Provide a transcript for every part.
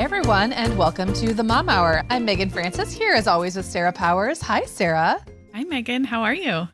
Hey everyone, and welcome to the Mom Hour. I'm Meagan Francis here as always with Sarah Powers. Hi, Sarah. Hi, Meagan. How are you?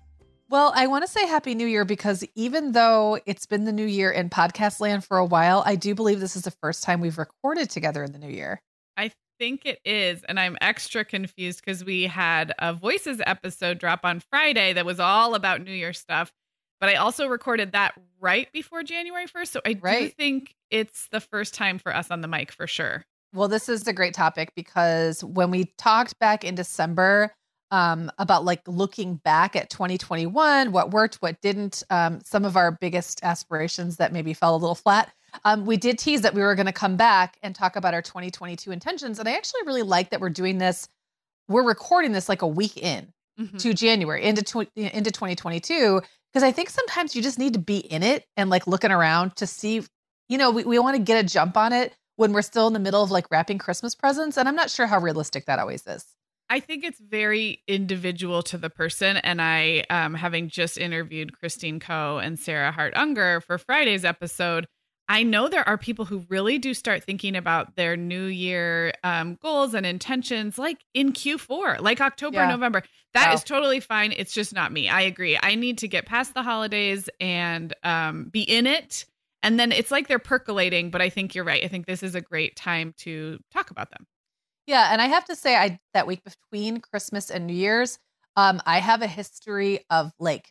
Well, I want to say Happy New Year because even though it's been the new year in podcast land for a while, I do believe this is the first time we've recorded together in the new year. I think it is. And I'm extra confused because we had a Voices episode drop on Friday that was all about New Year stuff. But I also recorded that right before January 1st. So I right. do think it's the first time for us on the mic for sure. Well, this is a great topic because when we talked back in December, um, about like looking back at 2021, what worked, what didn't, um, some of our biggest aspirations that maybe fell a little flat. Um, we did tease that we were going to come back and talk about our 2022 intentions. And I actually really like that we're doing this. We're recording this like a week in mm-hmm. to January into, tw- into 2022. Because I think sometimes you just need to be in it and like looking around to see, you know, we, we want to get a jump on it when we're still in the middle of like wrapping Christmas presents. And I'm not sure how realistic that always is. I think it's very individual to the person. And I, um, having just interviewed Christine Koh and Sarah Hart Unger for Friday's episode, I know there are people who really do start thinking about their new year um, goals and intentions like in Q4, like October, yeah. November. That wow. is totally fine. It's just not me. I agree. I need to get past the holidays and um, be in it. And then it's like they're percolating, but I think you're right. I think this is a great time to talk about them. Yeah, and I have to say, I that week between Christmas and New Year's, um, I have a history of like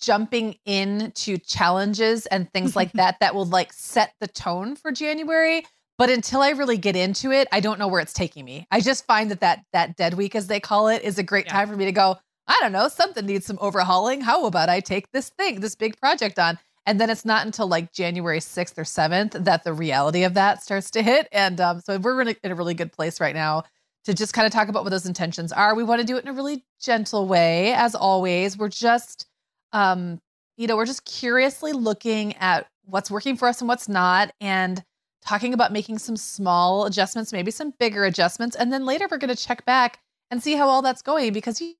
jumping into challenges and things like that that will like set the tone for January. But until I really get into it, I don't know where it's taking me. I just find that that that dead week, as they call it, is a great yeah. time for me to go. I don't know, something needs some overhauling. How about I take this thing, this big project on? And then it's not until like January 6th or 7th that the reality of that starts to hit. And um, so we're in a, in a really good place right now to just kind of talk about what those intentions are. We want to do it in a really gentle way, as always. We're just, um, you know, we're just curiously looking at what's working for us and what's not, and talking about making some small adjustments, maybe some bigger adjustments. And then later we're going to check back and see how all that's going because you,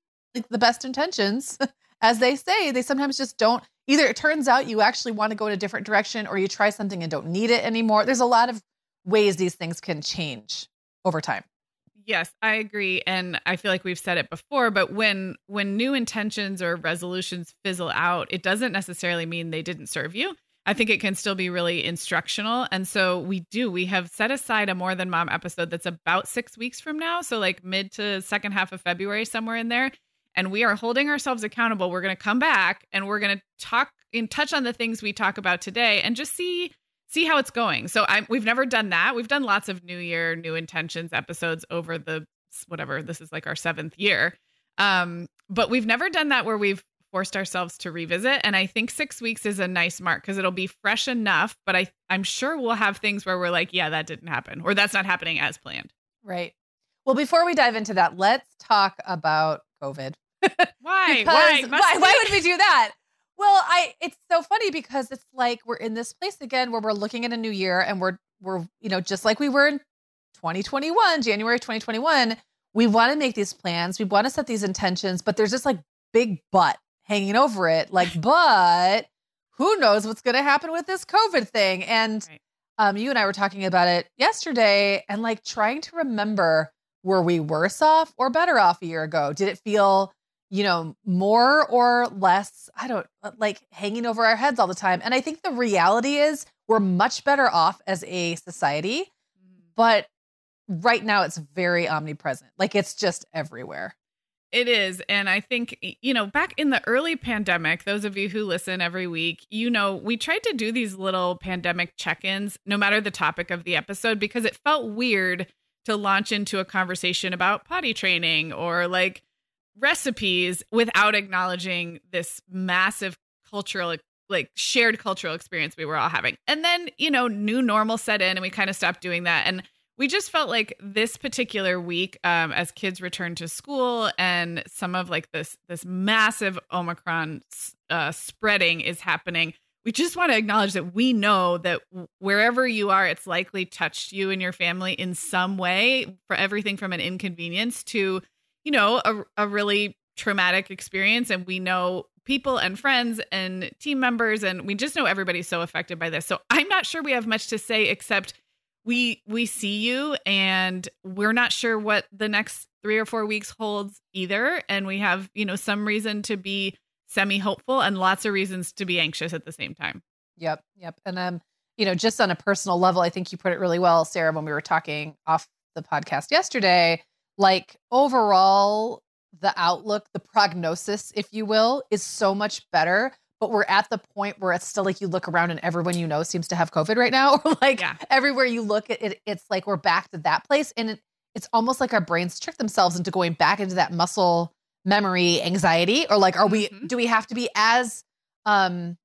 the best intentions, as they say, they sometimes just don't either it turns out you actually want to go in a different direction or you try something and don't need it anymore. There's a lot of ways these things can change over time. Yes, I agree and I feel like we've said it before, but when when new intentions or resolutions fizzle out, it doesn't necessarily mean they didn't serve you. I think it can still be really instructional. And so we do, we have set aside a more than mom episode that's about 6 weeks from now, so like mid to second half of February somewhere in there and we are holding ourselves accountable. We're going to come back and we're going to talk and touch on the things we talk about today and just see see how it's going. So I we've never done that. We've done lots of new year, new intentions episodes over the whatever this is like our 7th year. Um but we've never done that where we've forced ourselves to revisit. And I think six weeks is a nice mark because it'll be fresh enough. But I, I'm sure we'll have things where we're like, yeah, that didn't happen, or that's not happening as planned. Right. Well, before we dive into that, let's talk about COVID. Why? why? Why, why would we do that? Well, I it's so funny because it's like we're in this place again where we're looking at a new year and we're we're you know just like we were in 2021, January 2021, we want to make these plans, we want to set these intentions, but there's this like big but hanging over it like but who knows what's going to happen with this COVID thing and right. um you and I were talking about it yesterday and like trying to remember were we worse off or better off a year ago? Did it feel you know, more or less, I don't uh, like hanging over our heads all the time. And I think the reality is we're much better off as a society, mm-hmm. but right now it's very omnipresent. Like it's just everywhere. It is. And I think, you know, back in the early pandemic, those of you who listen every week, you know, we tried to do these little pandemic check ins, no matter the topic of the episode, because it felt weird to launch into a conversation about potty training or like recipes without acknowledging this massive cultural like shared cultural experience we were all having. And then, you know, new normal set in and we kind of stopped doing that. And we just felt like this particular week, um, as kids returned to school and some of like this this massive Omicron uh, spreading is happening. We just want to acknowledge that we know that wherever you are, it's likely touched you and your family in some way. For everything from an inconvenience to you know, a, a really traumatic experience. And we know people and friends and team members, and we just know everybody's so affected by this. So I'm not sure we have much to say except we we see you and we're not sure what the next three or four weeks holds either and we have you know some reason to be semi hopeful and lots of reasons to be anxious at the same time yep yep and um you know just on a personal level i think you put it really well sarah when we were talking off the podcast yesterday like overall the outlook the prognosis if you will is so much better but we're at the point where it's still like you look around and everyone you know seems to have covid right now or like yeah. everywhere you look it it's like we're back to that place and it, it's almost like our brains trick themselves into going back into that muscle memory anxiety or like are mm-hmm. we do we have to be as um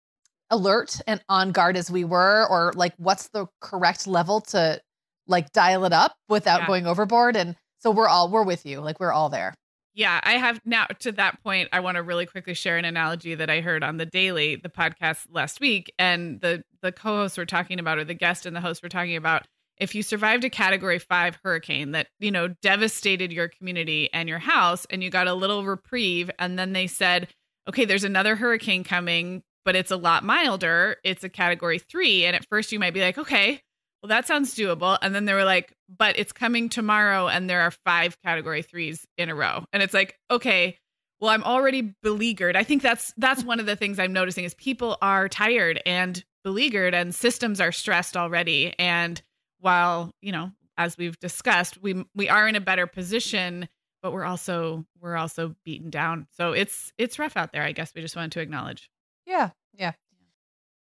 alert and on guard as we were or like what's the correct level to like dial it up without yeah. going overboard and so we're all we're with you. Like we're all there. Yeah, I have now to that point. I want to really quickly share an analogy that I heard on the Daily, the podcast last week, and the the co-hosts were talking about, or the guest and the host were talking about, if you survived a Category Five hurricane that you know devastated your community and your house, and you got a little reprieve, and then they said, okay, there's another hurricane coming, but it's a lot milder. It's a Category Three, and at first you might be like, okay, well, that sounds doable. And then they were like, but it's coming tomorrow and there are five category threes in a row. And it's like, okay, well, I'm already beleaguered. I think that's that's one of the things I'm noticing is people are tired and beleaguered and systems are stressed already. And while, you know, as we've discussed, we we are in a better position, but we're also we're also beaten down. So it's it's rough out there, I guess we just wanted to acknowledge. Yeah. Yeah.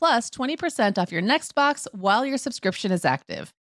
plus 20% off your next box while your subscription is active.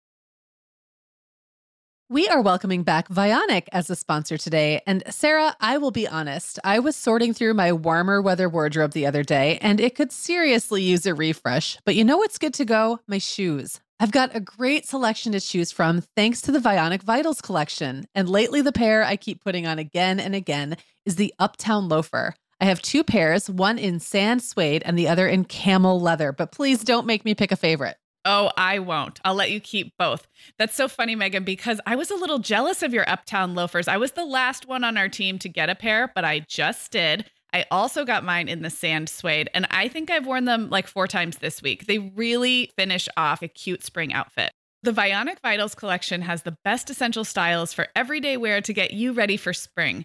We are welcoming back Vionic as a sponsor today. And Sarah, I will be honest, I was sorting through my warmer weather wardrobe the other day and it could seriously use a refresh. But you know what's good to go? My shoes. I've got a great selection to choose from thanks to the Vionic Vitals collection. And lately, the pair I keep putting on again and again is the Uptown Loafer. I have two pairs, one in sand suede and the other in camel leather, but please don't make me pick a favorite. Oh, I won't. I'll let you keep both. That's so funny, Meagan, because I was a little jealous of your Uptown loafers. I was the last one on our team to get a pair, but I just did. I also got mine in the sand suede, and I think I've worn them like four times this week. They really finish off a cute spring outfit. The Vionic Vitals collection has the best essential styles for everyday wear to get you ready for spring.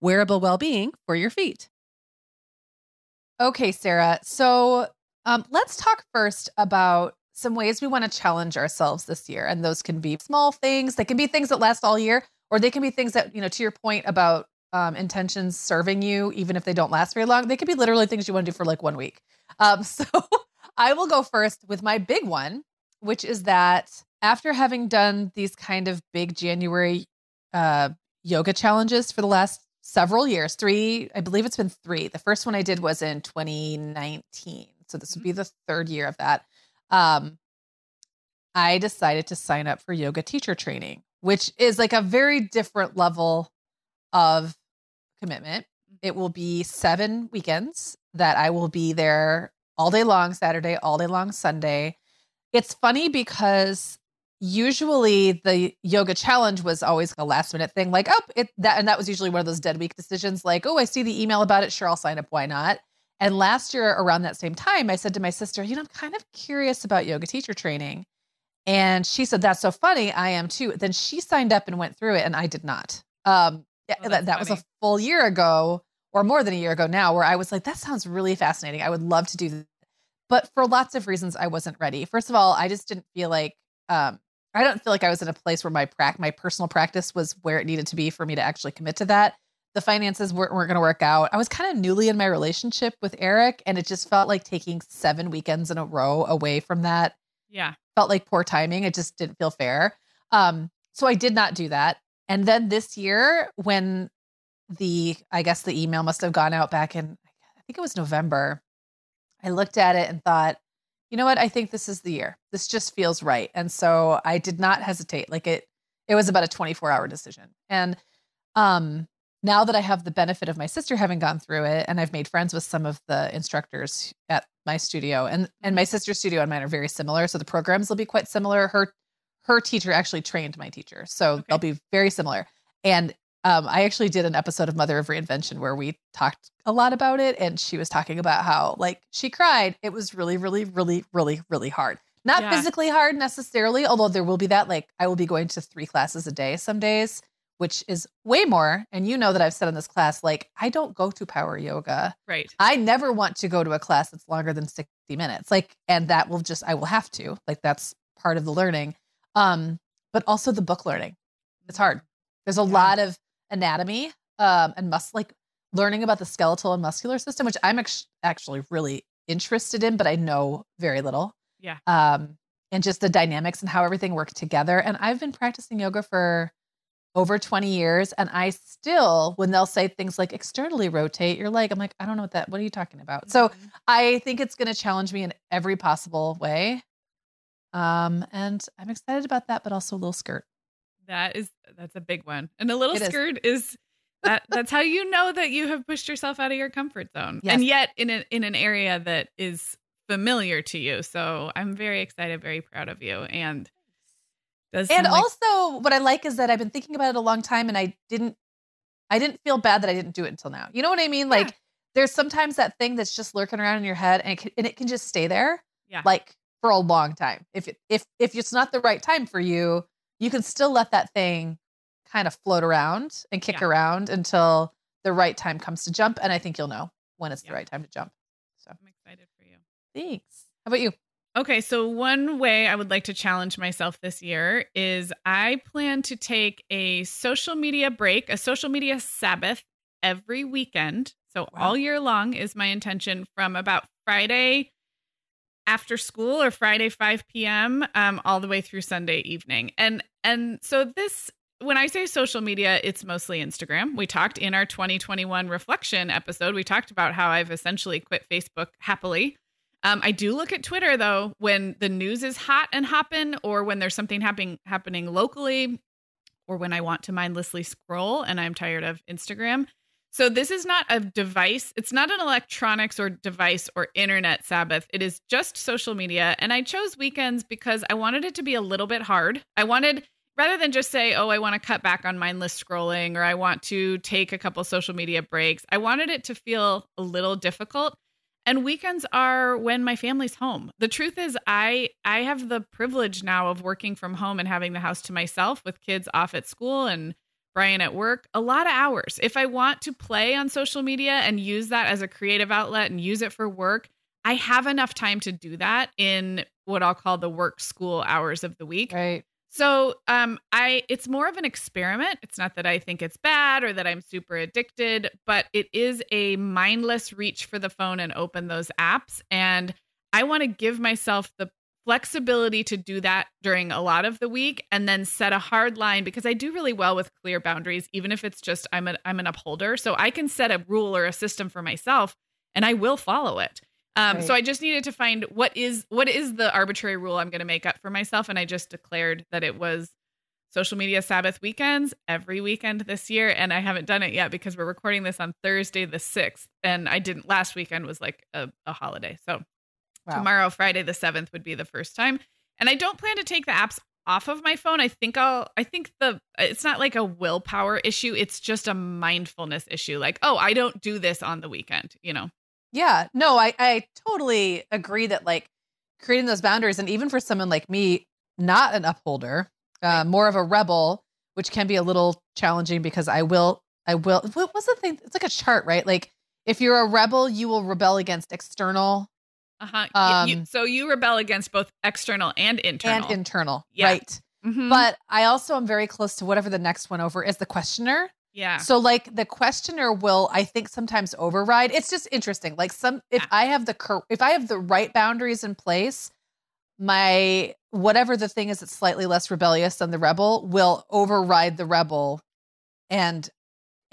wearable well being for your feet. Okay, Sarah. So um, let's talk first about some ways we want to challenge ourselves this year. And those can be small things, they can be things that last all year, or they can be things that, you know, to your point about um, intentions serving you, even if they don't last very long, they could be literally things you want to do for like one week. Um, so I will go first with my big one, which is that after having done these kind of big January uh, yoga challenges for the last several years, three, I believe it's been three. The first one I did was in 2019. So this would be the third year of that. Um, I decided to sign up for yoga teacher training, which is like a very different level of commitment. It will be seven weekends that I will be there all day long, Saturday, all day long, Sunday. It's funny because usually the yoga challenge was always a last minute thing like oh it that and that was usually one of those dead week decisions like oh i see the email about it. Sure i'll sign up. Why not? And last year around that same time i said to my sister you know i'm kind of curious about yoga teacher training. And she said that's so funny. I am too. Then she signed up and went through it and i did not. Um oh, that, that was a full year ago or more than a year ago now where i was like that sounds really fascinating. I would love to do that but for lots of reasons i wasn't ready. First of all i just didn't feel like um, I don't feel like I was in a place where my prac my personal practice was where it needed to be for me to actually commit to that. The finances weren't, weren't going to work out. I was kind of newly in my relationship with Eric, and it just felt like taking seven weekends in a row away from that. Yeah, felt like poor timing. It just didn't feel fair. Um, so I did not do that. And then this year, when the I guess the email must have gone out back in I think it was November, I looked at it and thought, you know what? I think this is the year. This just feels right. And so I did not hesitate. Like it, it was about a 24 hour decision. And um, now that I have the benefit of my sister having gone through it and I've made friends with some of the instructors at my studio and, and my sister's studio and mine are very similar. So the programs will be quite similar. Her, her teacher actually trained my teacher. So okay. they'll be very similar. And um, I actually did an episode of Mother of Reinvention where we talked a lot about it, and she was talking about how like she cried. It was really, really, really, really, really hard. Not yeah. physically hard necessarily, although there will be that. Like I will be going to three classes a day some days, which is way more. And you know that I've said in this class, like I don't go to power yoga. Right. I never want to go to a class that's longer than 60 minutes. Like, and that will just I will have to. Like that's part of the learning. Um, but also the book learning. It's hard. There's a yeah. lot of anatomy um, and must like learning about the skeletal and muscular system, which I'm ex- actually really interested in, but I know very little. Yeah. Um, and just the dynamics and how everything worked together. And I've been practicing yoga for over 20 years. And I still, when they'll say things like externally rotate your leg, I'm like, I don't know what that, what are you talking about? Mm-hmm. So I think it's going to challenge me in every possible way. Um, and I'm excited about that, but also a little skirt. That is that's a big one. And a little it skirt is, is that that's how you know that you have pushed yourself out of your comfort zone. Yes. And yet in a, in an area that is familiar to you. So I'm very excited, very proud of you. And does and like- also what I like is that I've been thinking about it a long time and I didn't I didn't feel bad that I didn't do it until now. You know what I mean? Like there's sometimes that thing that's just lurking around in your head and it can, and it can just stay there. Yeah. Like for a long time. If it, if if it's not the right time for you, you can still let that thing kind of float around and kick Yeah. around until the right time comes to jump. And I think you'll know when it's Yeah. the right time to jump. So I'm excited for you. thanks. How about you? Okay, so one way I would like to challenge myself this year is I plan to take a social media break, a social media Sabbath every weekend. So Wow. all year long is my intention from about Friday after school or Friday 5 p.m. Um, all the way through Sunday evening. And and so this when I say social media, it's mostly Instagram. We talked in our 2021 reflection episode, we talked about how I've essentially quit Facebook happily. Um, I do look at Twitter though when the news is hot and hopping, or when there's something happening happening locally, or when I want to mindlessly scroll and I'm tired of Instagram. So this is not a device. It's not an electronics or device or internet Sabbath. It is just social media. And I chose weekends because I wanted it to be a little bit hard. I wanted rather than just say, "Oh, I want to cut back on mindless scrolling or I want to take a couple social media breaks." I wanted it to feel a little difficult. And weekends are when my family's home. The truth is I I have the privilege now of working from home and having the house to myself with kids off at school and Brian at work, a lot of hours. If I want to play on social media and use that as a creative outlet and use it for work, I have enough time to do that in what I'll call the work school hours of the week. Right. So, um, I it's more of an experiment. It's not that I think it's bad or that I'm super addicted, but it is a mindless reach for the phone and open those apps. And I want to give myself the flexibility to do that during a lot of the week and then set a hard line because I do really well with clear boundaries, even if it's just I'm a I'm an upholder. So I can set a rule or a system for myself and I will follow it. Um, So I just needed to find what is what is the arbitrary rule I'm going to make up for myself, and I just declared that it was social media Sabbath weekends every weekend this year, and I haven't done it yet because we're recording this on Thursday the sixth, and I didn't last weekend was like a, a holiday, so Wow. tomorrow Friday the seventh would be the first time, and I don't plan to take the apps off of my phone. I think I'll I think the it's not like a willpower issue, it's just a mindfulness issue. Like, oh, I don't do this on the weekend, you know. Yeah, no, I, I totally agree that like creating those boundaries, and even for someone like me, not an upholder, uh, more of a rebel, which can be a little challenging because I will, I will. What was the thing? It's like a chart, right? Like if you're a rebel, you will rebel against external Uh-huh. Um, you, so you rebel against both external and internal. and internal, Yeah. right? Mhm. But I also am very close to whatever the next one over is the questioner. yeah. So like the questioner will I think sometimes override. It's just interesting. Like some if Yeah. I have the cor- if I have the right boundaries in place, my whatever the thing is that's slightly less rebellious than the rebel will override the rebel and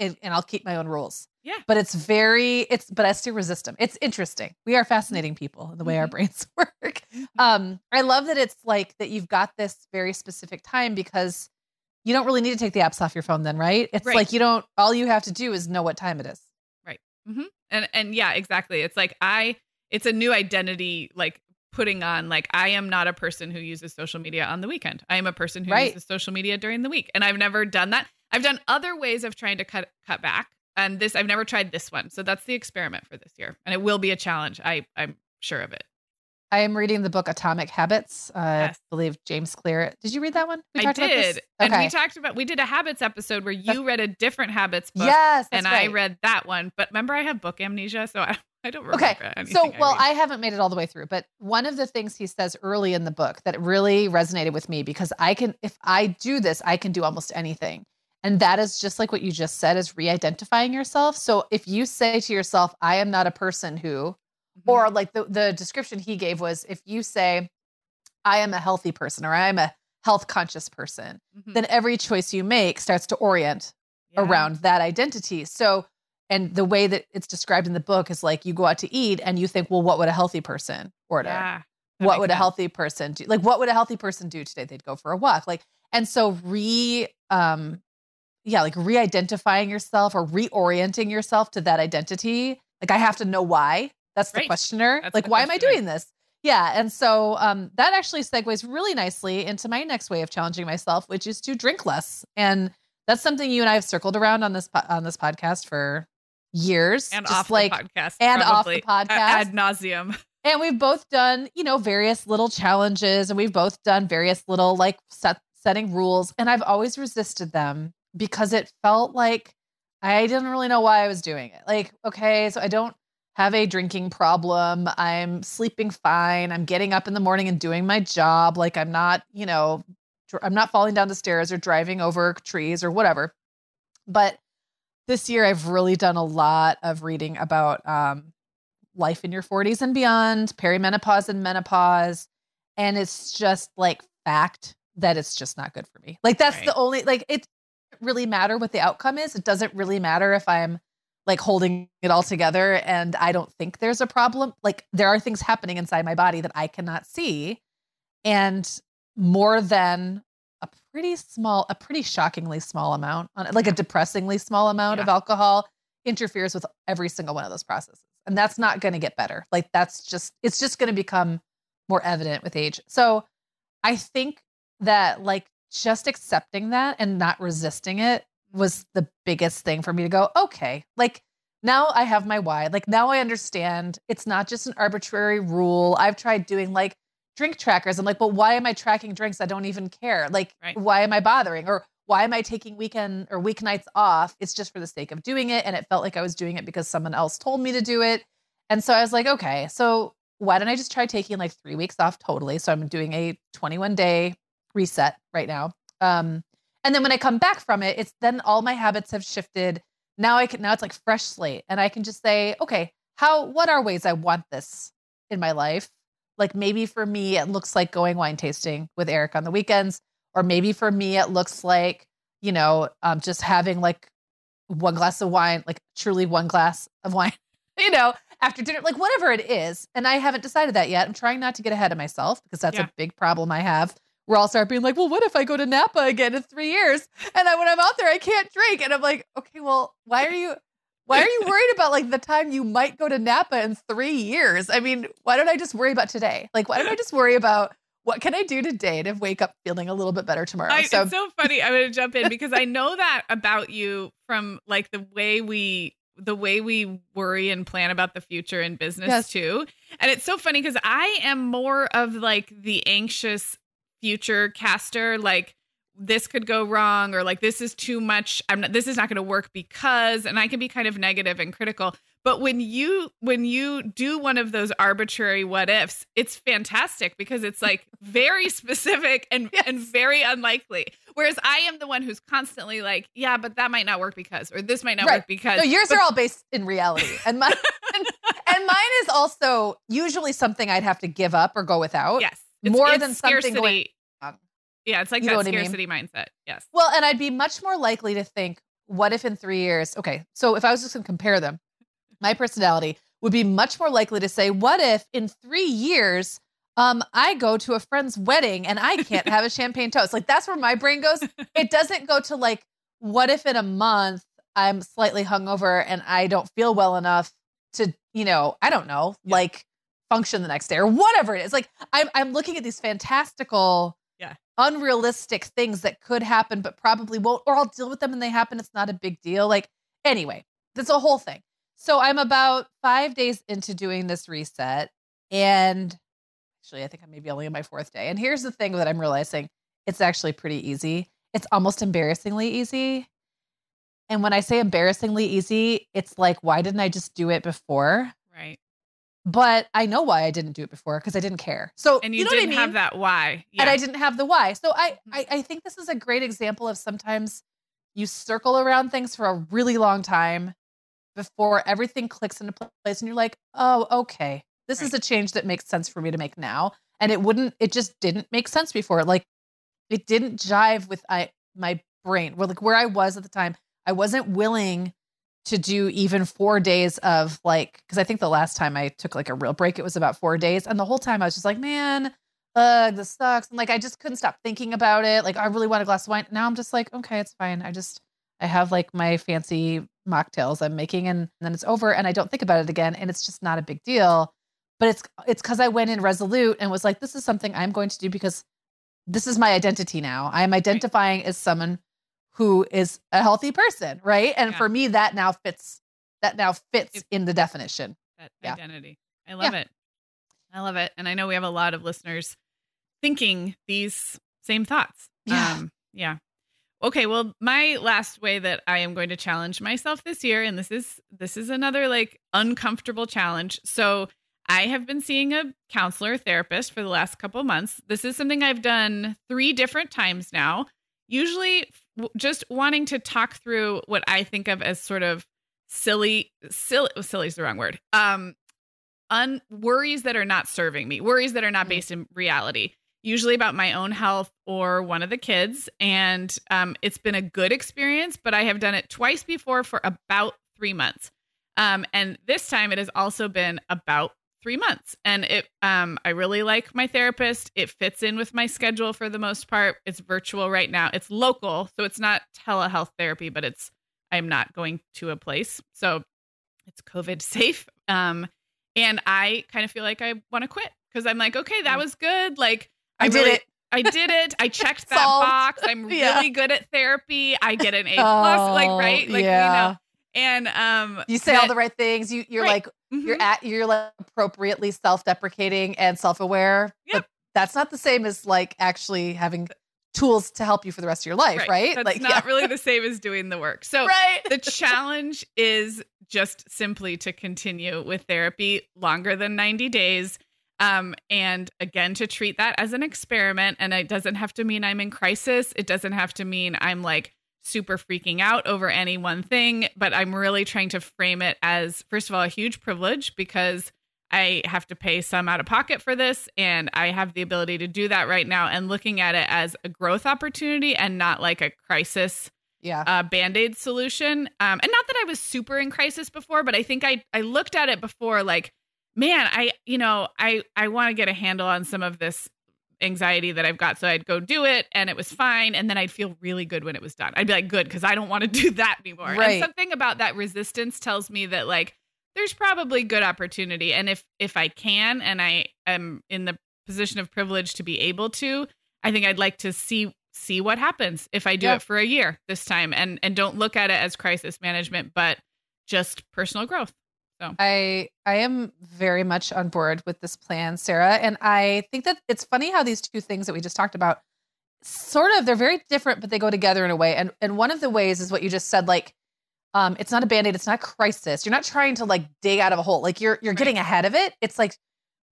and, and I'll keep my own rules. Yeah. But it's very it's but I still resist them. It's interesting. We are fascinating people in the way our Mhm. brains work. Um I love that it's like that you've got this very specific time because you don't really need to take the apps off your phone then, right? It's Right. like you don't all you have to do is know what time it is. Right. Mm-hmm. And and yeah, exactly. It's like I it's a new identity like putting on like I am not a person who uses social media on the weekend. I am a person who Right. uses social media during the week. And I've never done that. I've done other ways of trying to cut cut back. And this I've never tried this one. So that's the experiment for this year. And it will be a challenge. I I'm sure of it. I am reading the book Atomic Habits. Uh, I Yes. believe James Clear. Did you read that one? We I talked about this? did. And we talked about we did a habits episode where you That's- read a different habits book. yes, and I read that one. But remember, I have book amnesia, so I, I don't remember. Okay. anything So, well, read. I haven't made it all the way through, but one of the things he says early in the book that really resonated with me because I can, if I do this, I can do almost anything. And that is just like what you just said is re identifying yourself. So if you say to yourself, I am not a person who, Mhm. or like the, the description he gave was if you say, I am a healthy person or I am a health conscious person, Mhm. then every choice you make starts to orient Yeah. around that identity. So, and the way that it's described in the book is like you go out to eat and you think, well, what would a healthy person order? Yeah. what would a healthy person do? Like, what would a healthy person do today? They'd go for a walk. Like, and so re, um, yeah, like re-identifying yourself or reorienting yourself to that identity. Like, I have to know why. That's the Right. questioner. That's like, the why am I doing this? Yeah. And so um, that actually segues really nicely into my next way of challenging myself, which is to drink less. And that's something you and I have circled around on this po- on this podcast for years. and off like the podcast and off the podcast. ad nauseum. and we've both done, you know, various little challenges and we've both done various little like set, setting rules and I've always resisted them because it felt like I didn't really know why I was doing it. Like, okay, so I don't have a drinking problem. I'm sleeping fine. I'm getting up in the morning and doing my job. Like, I'm not, you know, I'm not falling down the stairs or driving over trees or whatever. But this year, I've really done a lot of reading about um, life in your 40s and beyond, perimenopause and menopause. And it's just like fact that it's just not good for me. Like, that's right. the only, like, it really matter what the outcome is. It doesn't really matter if I'm like holding it all together and I don't think there's a problem. Like, there are things happening inside my body that I cannot see. And more than a pretty small, a pretty shockingly small amount, like a depressingly small amount yeah. of alcohol interferes with every single one of those processes. And that's not going to get better. Like that's just, it's just going to become more evident with age. So I think that like just accepting that and not resisting it was the biggest thing for me to go, okay, like now I have my why. Like now I understand it's not just an arbitrary rule. I've tried doing like drink trackers. I'm like, but why am I tracking drinks? I don't even care. Like, right. why am I bothering? Or why am I taking weekend or weeknights off? It's just for the sake of doing it. And it felt like I was doing it because someone else told me to do it. And so I was like, okay, so why don't I just try taking like three weeks off totally? So I'm doing a 21 day reset right now. Um, and then when I come back from it, it's then all my habits have shifted. Now I can now it's like fresh slate. And I can just say, okay, how what are ways I want this in my life? Like maybe for me, it looks like going wine tasting with Eric on the weekends. Or maybe for me, it looks like, you know, um, just having like one glass of wine, like truly one glass of wine, you know, after dinner, like whatever it is. And I haven't decided that yet. I'm trying not to get ahead of myself because that's yeah. a big problem I have. Where I'll start being like, well, what if I go to Napa again in three years? And I, when I'm out there, I can't drink. And I'm like, okay, well, why are you, why are you worried about like the time you might go to Napa in three years? I mean, why don't I just worry about today? Like, why don't I just worry about what can I do today to wake up feeling a little bit better tomorrow? I, so it's so funny. I'm going to jump in because I know that about you from like the way we the way we worry and plan about the future in business yes. too. And it's so funny because I am more of like the anxious future caster. Like this could go wrong or like this is too much i'm not this is not going to work because and i can be kind of negative and critical but when you when you do one of those arbitrary what ifs it's fantastic because it's like very specific and yes. and very unlikely whereas i am the one who's constantly like yeah but that might not work because or this might not right. work because no yours but- are all based in reality and mine and, and mine is also usually something i'd have to give up or go without yes it's, more it's than scarcity. something going yeah, it's like you that scarcity I mean? mindset. Yes. Well, and I'd be much more likely to think, what if in three years? Okay, so if I was just going to compare them, my personality would be much more likely to say, what if in three years, um, I go to a friend's wedding and I can't have a champagne toast? Like that's where my brain goes. It doesn't go to like, what if in a month I'm slightly hungover and I don't feel well enough to, you know, I don't know, yeah. like function the next day or whatever it is. Like I'm I'm looking at these fantastical yeah, unrealistic things that could happen, but probably won't, or I'll deal with them and they happen. It's not a big deal. Like, anyway, that's a whole thing. So I'm about five days into doing this reset. And actually, I think I'm maybe only on my fourth day. And here's the thing that I'm realizing it's actually pretty easy. It's almost embarrassingly easy. And when I say embarrassingly easy, it's like, why didn't I just do it before? But I know why I didn't do it before because I didn't care. So and you, you know didn't I mean? have that why, yeah. and I didn't have the why. So I, mm-hmm. I I think this is a great example of sometimes you circle around things for a really long time before everything clicks into place, and you're like, oh, okay, this right. is a change that makes sense for me to make now, and it wouldn't, it just didn't make sense before. Like it didn't jive with I my brain, where like where I was at the time. I wasn't willing to do even four days of like because I think the last time I took like a real break, it was about four days. And the whole time I was just like, man, ugh, this sucks. And like I just couldn't stop thinking about it. Like I really want a glass of wine. Now I'm just like, okay, it's fine. I just I have like my fancy mocktails I'm making and then it's over and I don't think about it again. And it's just not a big deal. But it's it's because I went in resolute and was like, this is something I'm going to do because this is my identity now. I am identifying as someone who is a healthy person, right? And yeah. for me, that now fits that now fits in the definition. That yeah. identity. I love yeah. it. I love it. And I know we have a lot of listeners thinking these same thoughts. Yeah. Um, yeah. Okay, well, my last way that I am going to challenge myself this year, and this is this is another like uncomfortable challenge. So I have been seeing a counselor, therapist for the last couple months. This is something I've done three different times now. Usually, just wanting to talk through what I think of as sort of silly, silly, silly is the wrong word. Um, un worries that are not serving me, worries that are not mm. based in reality usually about my own health or one of the kids. And um, it's been a good experience, but I have done it twice before for about three months. Um, and this time it has also been about three months. And it, um, I really like my therapist. It fits in with my schedule for the most part. It's virtual right now. It's local, so it's not telehealth therapy, but it's I'm not going to a place, so it's COVID safe. Um, and I kind of feel like I want to quit because I'm like, okay, that mm. was good. Like I, I did really, it. I did it. I checked that box. I'm yeah. really good at therapy. I get an A plus. Oh, like right, like yeah. you know. And um, you say all the right things. You you're right. like mm-hmm. you're at you're like appropriately self deprecating and self aware. Yep. But that's not the same as like actually having tools to help you for the rest of your life, right? right? That's like not yeah. really the same as doing the work. So right. the challenge is just simply to continue with therapy longer than 90 days um, and again, to treat that as an experiment. And it doesn't have to mean I'm in crisis. It doesn't have to mean I'm like super freaking out over any one thing. But I'm really trying to frame it as, first of all, a huge privilege because I have to pay some out of pocket for this. And I have the ability to do that right now and looking at it as a growth opportunity and not like a crisis yeah uh, band-aid solution um and not that i was super in crisis before but i think i i looked at it before like man, I, you know, I, I want to get a handle on some of this anxiety that I've got. So I'd go do it and it was fine. And then I'd feel really good when it was done. I'd be like, good, because I don't want to do that anymore. Right. And something about that resistance tells me that like there's probably good opportunity. And if if I can and I am in the position of privilege to be able to, I think I'd like to see see what happens if I do yeah. it for a year this time and and don't look at it as crisis management, but just personal growth. So I I am very much on board with this plan, Sarah, and I think that it's funny how these two things that we just talked about sort of they're very different but they go together in a way. And and one of the ways is what you just said like um it's not a band-aid, it's not a crisis. You're not trying to like dig out of a hole. Like you're you're right. getting ahead of it. It's like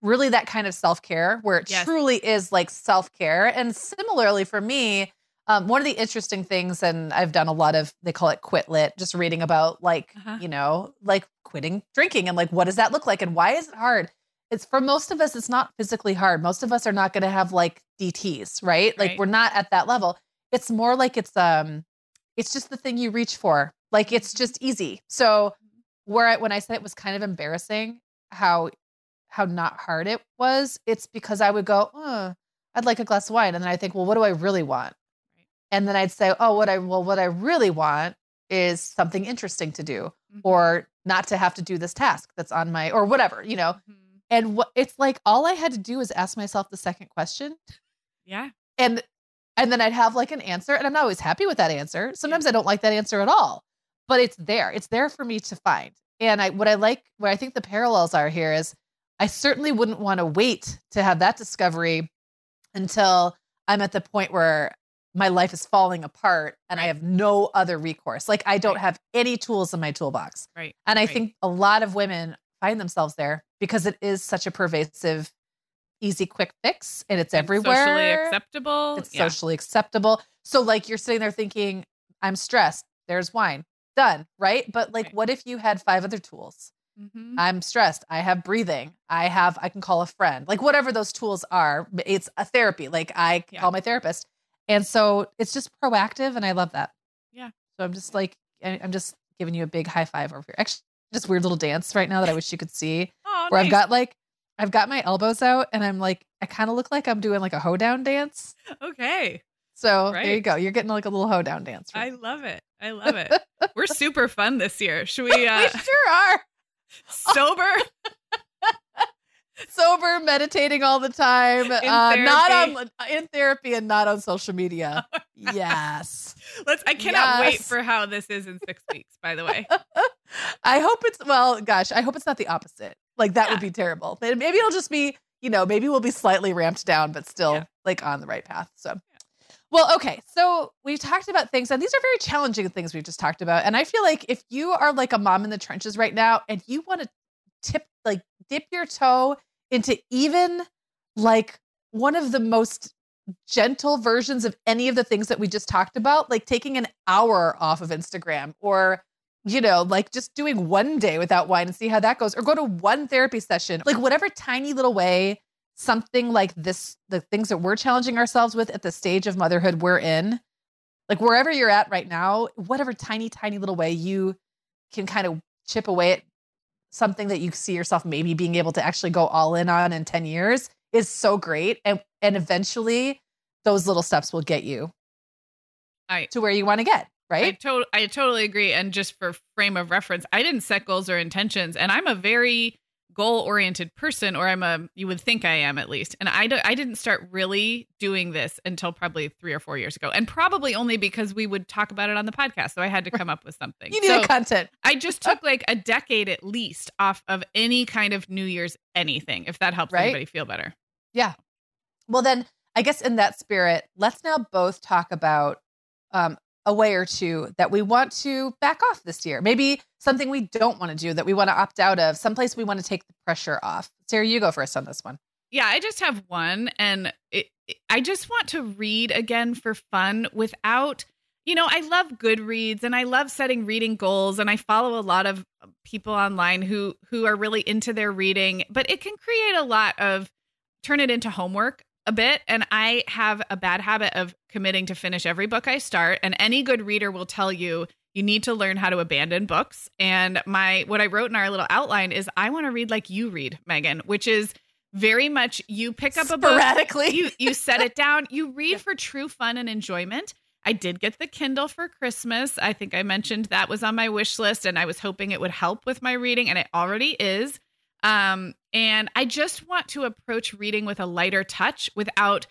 really that kind of self-care where it yes. truly is like self-care. And similarly for me, um, one of the interesting things, and I've done a lot of, they call it quit lit, just reading about like, uh-huh. you know, like quitting drinking and like, what does that look like? And why is it hard? It's for most of us, it's not physically hard. Most of us are not going to have like DTs, right? Like we're not at that level. It's more like it's, um, it's just the thing you reach for. Like it's just easy. So where I, when I said it was kind of embarrassing how, how not hard it was, it's because I would go, oh, I'd like a glass of wine. And then I think, well, what do I really want? And then I'd say, "Oh, what I well, what I really want is something interesting to do, mm-hmm. or not to have to do this task that's on my or whatever, you know." Mm-hmm. And what it's like, all I had to do was ask myself the second question. Yeah. And and then I'd have like an answer, and I'm not always happy with that answer. Sometimes yeah. I don't like that answer at all, but it's there. It's there for me to find. And I what I like, what I think the parallels are here is, I certainly wouldn't want to wait to have that discovery until I'm at the point where my life is falling apart and right. I have no other recourse. Like I don't right. have any tools in my toolbox. Right. And I right. think a lot of women find themselves there because it is such a pervasive, easy, quick fix and it's, everywhere. Socially acceptable. It's yeah. socially acceptable. So like you're sitting there thinking, I'm stressed. There's wine. Done. Right. But like, what if you had five other tools? Mm-hmm. I'm stressed. I have breathing. I have, I can call a friend, like whatever those tools are. It's a therapy. Like I yeah. call my therapist and so it's just proactive and I love that. Yeah. So I'm just like, I'm just giving you a big high five over here. Actually, just weird little dance right now that I wish you could see. oh, where nice. I've got like, I've got my elbows out and I'm like, I kind of look like I'm doing like a hoedown dance. Okay. So right. there you go. You're getting like a little hoedown dance. I love it. I love it. We're super fun this year. Should we? Uh, we sure are. Sober sober, meditating all the time, uh, not on in therapy and not on social media. yes. Let's. I cannot yes. wait for how this is in six weeks. By the way, I hope it's well. Gosh, I hope it's not the opposite. Like that yeah. would be terrible. Maybe it'll just be you know maybe we'll be slightly ramped down, but still yeah. like on the right path. So. Well, okay. So we've talked about things, and these are very challenging things we've just talked about. And I feel like if you are like a mom in the trenches right now and you want to tip, like dip your toe into even like one of the most gentle versions of any of the things that we just talked about, like taking an hour off of Instagram or you know, like just doing one day without wine and see how that goes, or go to one therapy session, like whatever tiny little way something like this, the things that we're challenging ourselves with at the stage of motherhood we're in, like wherever you're at right now, whatever tiny, tiny little way you can kind of chip away at something that you see yourself maybe being able to actually go all in on in 10 years is so great. And and eventually those little steps will get you I, to where you want to get right? I, to- I totally agree. And just for frame of reference, I didn't set goals or intentions, and I'm a very goal oriented person, or I'm a you would think I am at least. And I do, I didn't start really doing this until probably three or four years ago, and probably only because we would talk about it on the podcast, so I had to come up with something. you need so content. I just took like a decade at least off of any kind of New Year's anything, if that helps Right? anybody feel better. Yeah. Well, then I guess in that spirit, let's now both talk about um, a way or two that we want to back off this year. Maybe something we don't want to do that we want to opt out of, someplace we want to take the pressure off. Sarah, you go first on this one. Yeah, I just have one, and it, it- I just want to read again for fun without, you know, I love Goodreads and I love setting reading goals, and I follow a lot of people online who who are really into their reading, but it can create a lot of turn it into homework a bit. And I have a bad habit of committing to finish every book I start, and any good reader will tell you you need to learn how to abandon books. And my what I wrote in our little outline is I want to read like you read, Meagan, which is very much you pick up a book Sporadically. you you set it down you read for true fun and enjoyment i did get the kindle for christmas i think i mentioned that was on my wish list and i was hoping it would help with my reading and it already is um and i just want to approach reading with a lighter touch without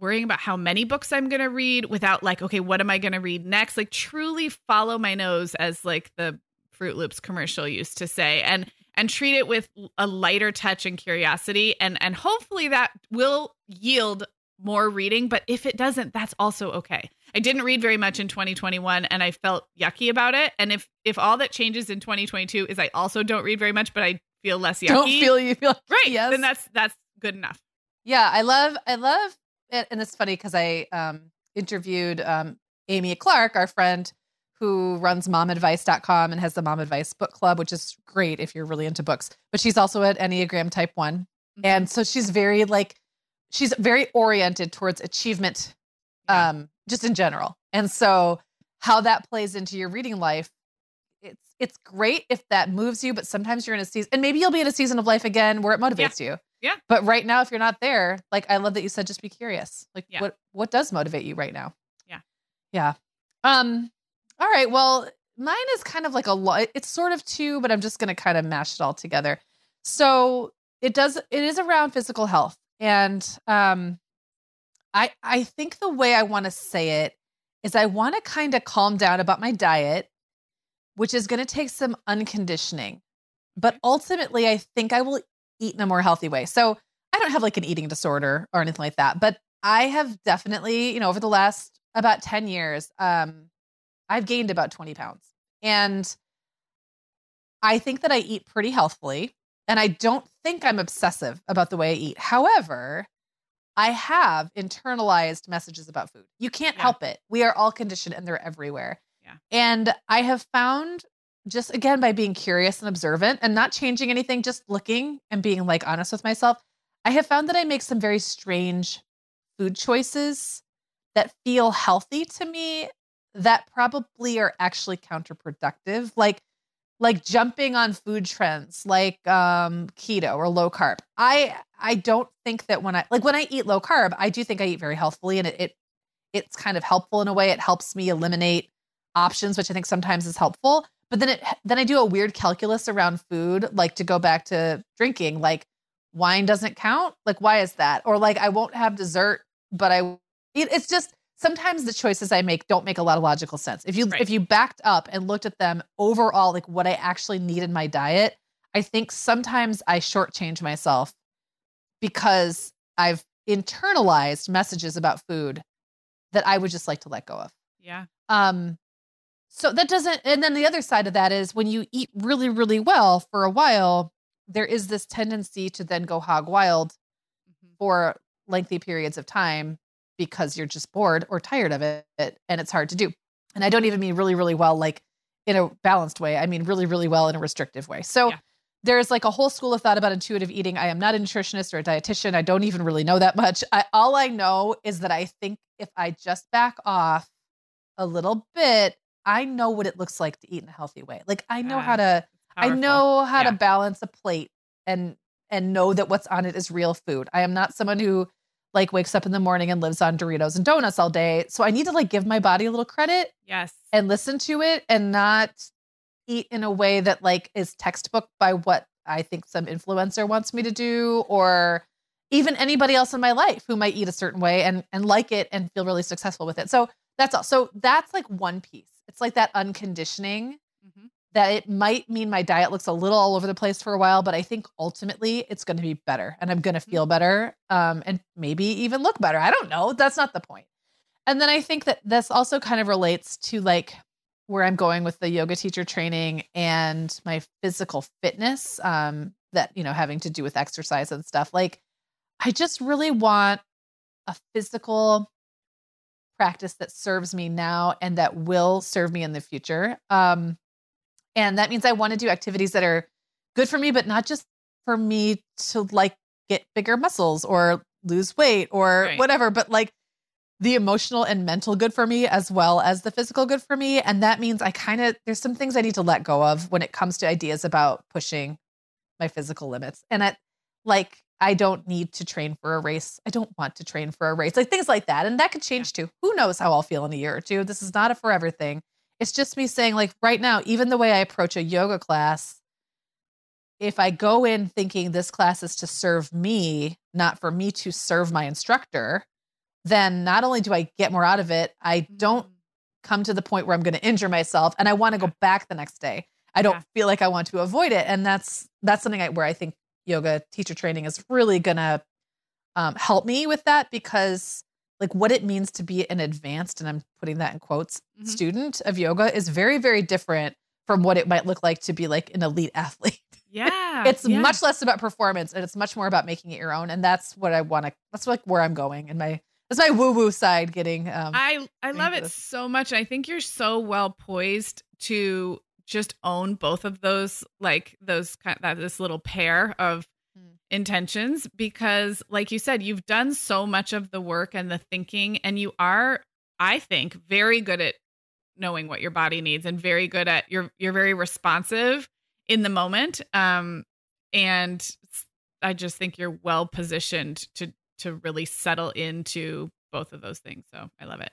worrying about how many books i'm going to read without like okay what am i going to read next? Like truly follow my nose as like the Froot Loops commercial used to say and and treat it with a lighter touch and curiosity and and hopefully that will yield more reading but if it doesn't that's also okay. I didn't read very much in 2021 and i felt yucky about it and if if all that changes in 2022 is i also don't read very much but i feel less yucky Don't feel you feel right Yes. then that's that's good enough Yeah, I love I love it, and it's funny because I um, interviewed um, Amy Clark, our friend who runs momadvice.com and has the Mom Advice Book Club, which is great if you're really into books. But she's also at Enneagram Type One, Mhm. and so she's very like she's very oriented towards achievement, Yeah. um, just in general. And so how that plays into your reading life. It's it's great if that moves you, but sometimes you're in a season, and maybe you'll be in a season of life again where it motivates you. Yeah. But right now, if you're not there, like I love that you said, just be curious. Like Yeah. what what does motivate you right now? Yeah. Yeah. Um. All right. Well, mine is kind of like a lot. It's sort of two, but I'm just gonna kind of mash it all together. So it does. It is around physical health, and um, I I think the way I want to say it is I want to kind of calm down about my diet, which is going to take some unconditioning. But ultimately, I think I will eat in a more healthy way. So I don't have like an eating disorder or anything like that, but I have definitely, you know, over the last about 10 years, um, I've gained about 20 pounds. And I think that I eat pretty healthfully. And I don't think I'm obsessive about the way I eat. However, I have internalized messages about food. You can't Yeah. help it. We are all conditioned and they're everywhere. And I have found just again by being curious and observant and not changing anything, just looking and being like honest with myself, I have found that I make some very strange food choices that feel healthy to me that probably are actually counterproductive. Like like jumping on food trends like um keto or low carb. I I don't think that when I like when I eat low carb, I do think I eat very healthfully and it, it it's kind of helpful in a way. It helps me eliminate options, which I think sometimes is helpful. But then it then I do a weird calculus around food, like to go back to drinking, like wine doesn't count. Like why is that? Or like I won't have dessert, but I it, it's just sometimes the choices I make don't make a lot of logical sense. If you Right. if you backed up and looked at them overall, like what I actually need in my diet, I think sometimes I shortchange myself because I've internalized messages about food that I would just like to let go of. Yeah. Um, so that doesn't, and then the other side of that is when you eat really, really well for a while, there is this tendency to then go hog wild Mhm. for lengthy periods of time because you're just bored or tired of it and it's hard to do. And I don't even mean really, really well, like in a balanced way. I mean really, really well in a restrictive way. So Yeah. there's like a whole school of thought about intuitive eating. I am not a nutritionist or a dietitian. I don't even really know that much. I, all I know is that I think if I just back off a little bit, I know what it looks like to eat in a healthy way. Like I know Yeah. how to I know how Yeah. to balance a plate and and know that what's on it is real food. I am not someone who like wakes up in the morning and lives on Doritos and donuts all day. So I need to like give my body a little credit Yes. and listen to it and not eat in a way that like is textbook by what I think some influencer wants me to do or even anybody else in my life who might eat a certain way and and like it and feel really successful with it. So that's all. So that's like one piece. It's like that unconditioning Mhm. that it might mean my diet looks a little all over the place for a while, but I think ultimately it's going to be better and I'm going to feel better um, and maybe even look better. I don't know. That's not the point. And then I think that this also kind of relates to like where I'm going with the yoga teacher training and my physical fitness um, that, you know, having to do with exercise and stuff. Like, I just really want a physical practice that serves me now and that will serve me in the future. Um, and that means I want to do activities that are good for me, but not just for me to like get bigger muscles or lose weight or Right. whatever, but like the emotional and mental good for me as well as the physical good for me. And that means I kind of, there's some things I need to let go of when it comes to ideas about pushing my physical limits. And at like, I don't need to train for a race. I don't want to train for a race, like things like that. And that could change too. Who knows how I'll feel in a year or two? This is not a forever thing. It's just me saying, like, right now, even the way I approach a yoga class, if I go in thinking this class is to serve me, not for me to serve my instructor, then not only do I get more out of it, I don't mm. come to the point where I'm going to injure myself and I want to go back the next day. I don't Yeah. feel like I want to avoid it. And that's that's something I, where I think yoga teacher training is really going to um, help me with that because like what it means to be an advanced and I'm putting that in quotes Mhm. student of yoga is very very different from what it might look like to be like an elite athlete. Yeah. it's yeah. much less about performance and it's much more about making it your own and that's what I want to that's like where I'm going and my that's my woo woo side getting um I I love it this. so much. I think you're so well poised to just own both of those like those kind that this little pair of Mm. intentions because like you said you've done so much of the work and the thinking and you are I think very good at knowing what your body needs and very good at you're you're very responsive in the moment um and I just think you're well positioned to to really settle into both of those things so I love it.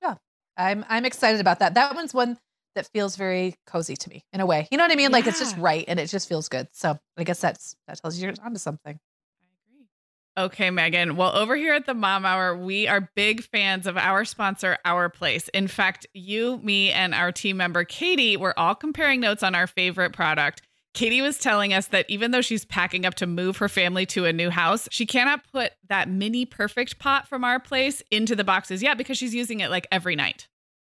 Yeah. I'm I'm excited about that. That one's one that feels very cozy to me in a way. You know what I mean? Like it's just right and it just feels good. So I guess that's that tells you you're onto something. I agree. Okay, Meagan. Well, over here at the Mom Hour, we are big fans of our sponsor, Our Place. In fact, you, me, and our team member, Katie, were all comparing notes on our favorite product. Katie was telling us that even though she's packing up to move her family to a new house, she cannot put that mini perfect pot from Our Place into the boxes yet because she's using it like every night.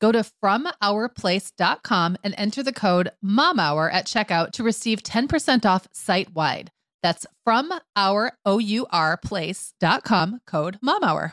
Go to FromOurPlace.com and enter the code MOMHOUR at checkout to receive 10% off site wide. That's from our O-U-R code MOMHOUR.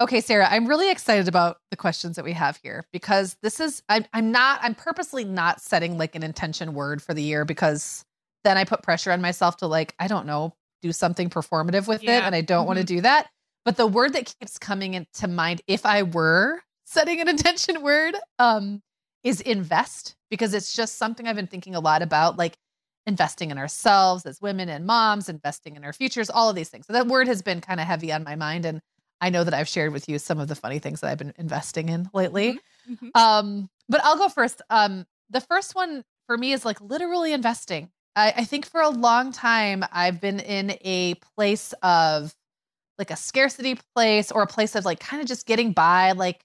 Okay, Sarah, I'm really excited about the questions that we have here because this is I'm I'm not I'm purposely not setting like an intention word for the year because then I put pressure on myself to like I don't know do something performative with Yeah. it and I don't want to do that. But the word that keeps coming into mind if I were setting an intention word um is invest because it's just something I've been thinking a lot about like investing in ourselves as women and moms, investing in our futures, all of these things. So that word has been kind of heavy on my mind and I know that I've shared with you some of the funny things that I've been investing in lately. Mhm. Um, but I'll go first. Um, the first one for me is like literally investing. I, I think for a long time I've been in a place of like a scarcity place or a place of like kind of just getting by, like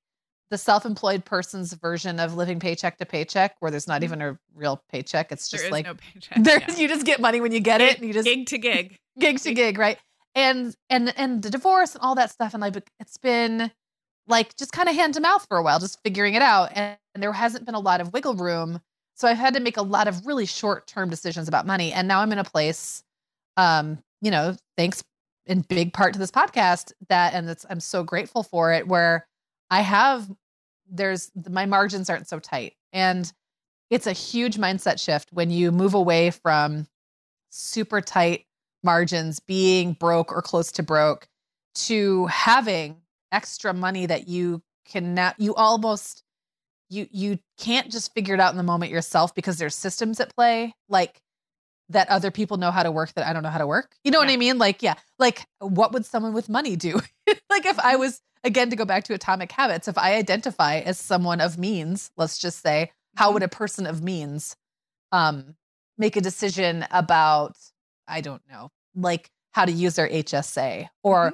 the self-employed person's version of living paycheck to paycheck, where there's not Mhm. even a real paycheck. It's just like no paycheck. there, yeah. you just get money when you get it, and you just gig to gig. gig to gig, right? And and and the divorce and all that stuff, and like it's been like just kind of hand to mouth for a while, just figuring it out, and, and there hasn't been a lot of wiggle room. So I've had to make a lot of really short term decisions about money, and now I'm in a place, um, you know, thanks in big part to this podcast that, and it's I'm so grateful for it, where I have there's my margins aren't so tight, and it's a huge mindset shift when you move away from super tight margins, being broke or close to broke, to having extra money that you can now you almost you you can't just figure it out in the moment yourself because there's systems at play like that other people know how to work that I don't know how to work. You know what I mean? Like yeah, like what would someone with money do? like if I was again to go back to atomic habits, if I identify as someone of means, let's just say, how would a person of means um make a decision about I don't know, like how to use their HSA or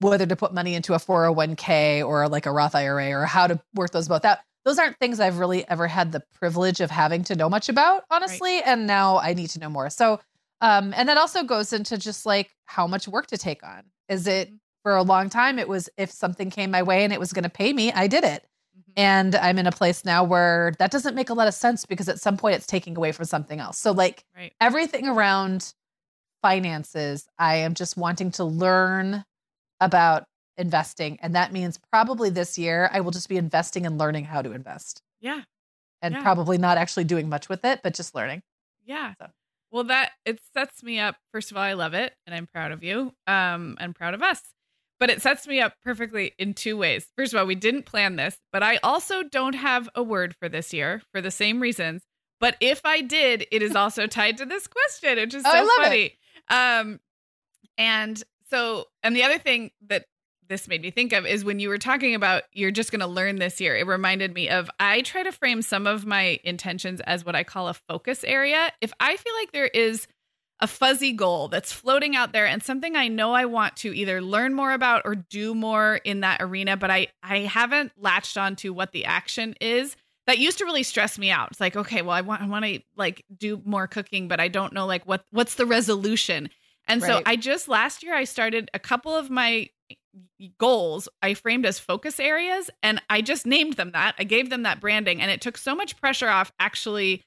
whether to put money into a 401k or like a Roth IRA or how to work those both out. Those aren't things I've really ever had the privilege of having to know much about, honestly. And now I need to know more. So, um, and that also goes into just like how much work to take on. Is it Mhm. for a long time? It was if something came my way and it was going to pay me, I did it. Mhm. And I'm in a place now where that doesn't make a lot of sense because at some point it's taking away from something else. So, like, Right. everything around finances, I am just wanting to learn about investing. And that means probably this year, I will just be investing and learning how to invest Yeah. and Yeah. probably not actually doing much with it, but just learning. Yeah. So. Well, that it sets me up. First of all, I love it and I'm proud of you. Um, and proud of us. But it sets me up perfectly in two ways. First of all, we didn't plan this, but I also don't have a word for this year for the same reasons. But if I did, it is also tied to this question, which is Oh, so I love it. Um, and so, and the other thing that this made me think of is when you were talking about you're just going to learn this year. It reminded me of I try to frame some of my intentions as what I call a focus area. If I feel like there is a fuzzy goal that's floating out there and something I know I want to either learn more about or do more in that arena, but I I haven't latched on to what the action is. That used to really stress me out. It's like, okay, well, I want I want to like do more cooking, but I don't know like what what's the resolution. And so I just last year I started a couple of my goals I framed as focus areas and I just named them that. I gave them that branding and it took so much pressure off actually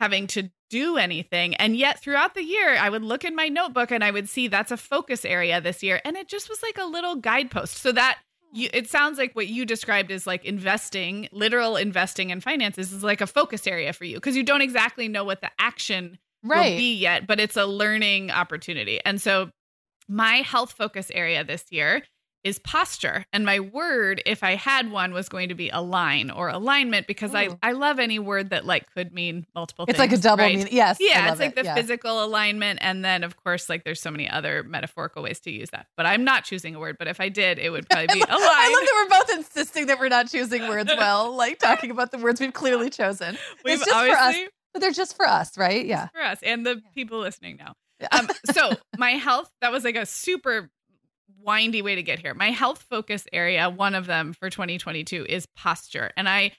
having to do anything. And yet throughout the year, I would look in my notebook and I would see that's a focus area this year. And it just was like a little guidepost. So that you, it sounds like what you described is like investing, literal investing in finances is like a focus area for you because you don't exactly know what the action right. will be yet, but it's a learning opportunity. And so my health focus area this year is posture. And my word, if I had one, was going to be align or alignment because I, I love any word that like could mean multiple it's things. like a double right? meaning. Yes. Yeah, it's like it. the yeah. physical alignment. And then, of course, like there's so many other metaphorical ways to use that. But I'm not choosing a word. But if I did, it would probably be align. I love that we're both insisting that we're not choosing words well, like talking about the words we've clearly chosen. We've it's just for us, but they're just for us, right? Yeah. for us and the people listening now. Yeah. Um, so my health, that was like a super windy way to get here. My health focus area, one of them for 2022 is posture. And I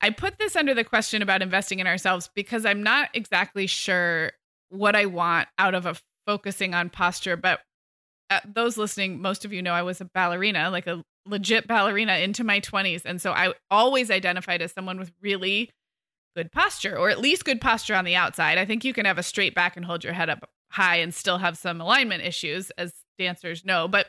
I put this under the question about investing in ourselves because I'm not exactly sure what I want out of a focusing on posture, but uh, those listening, most of you know I was a ballerina, like a legit ballerina into my 20s. And so I always identified as someone with really good posture, or at least good posture on the outside. I think you can have a straight back and hold your head up high and still have some alignment issues, as dancers know. But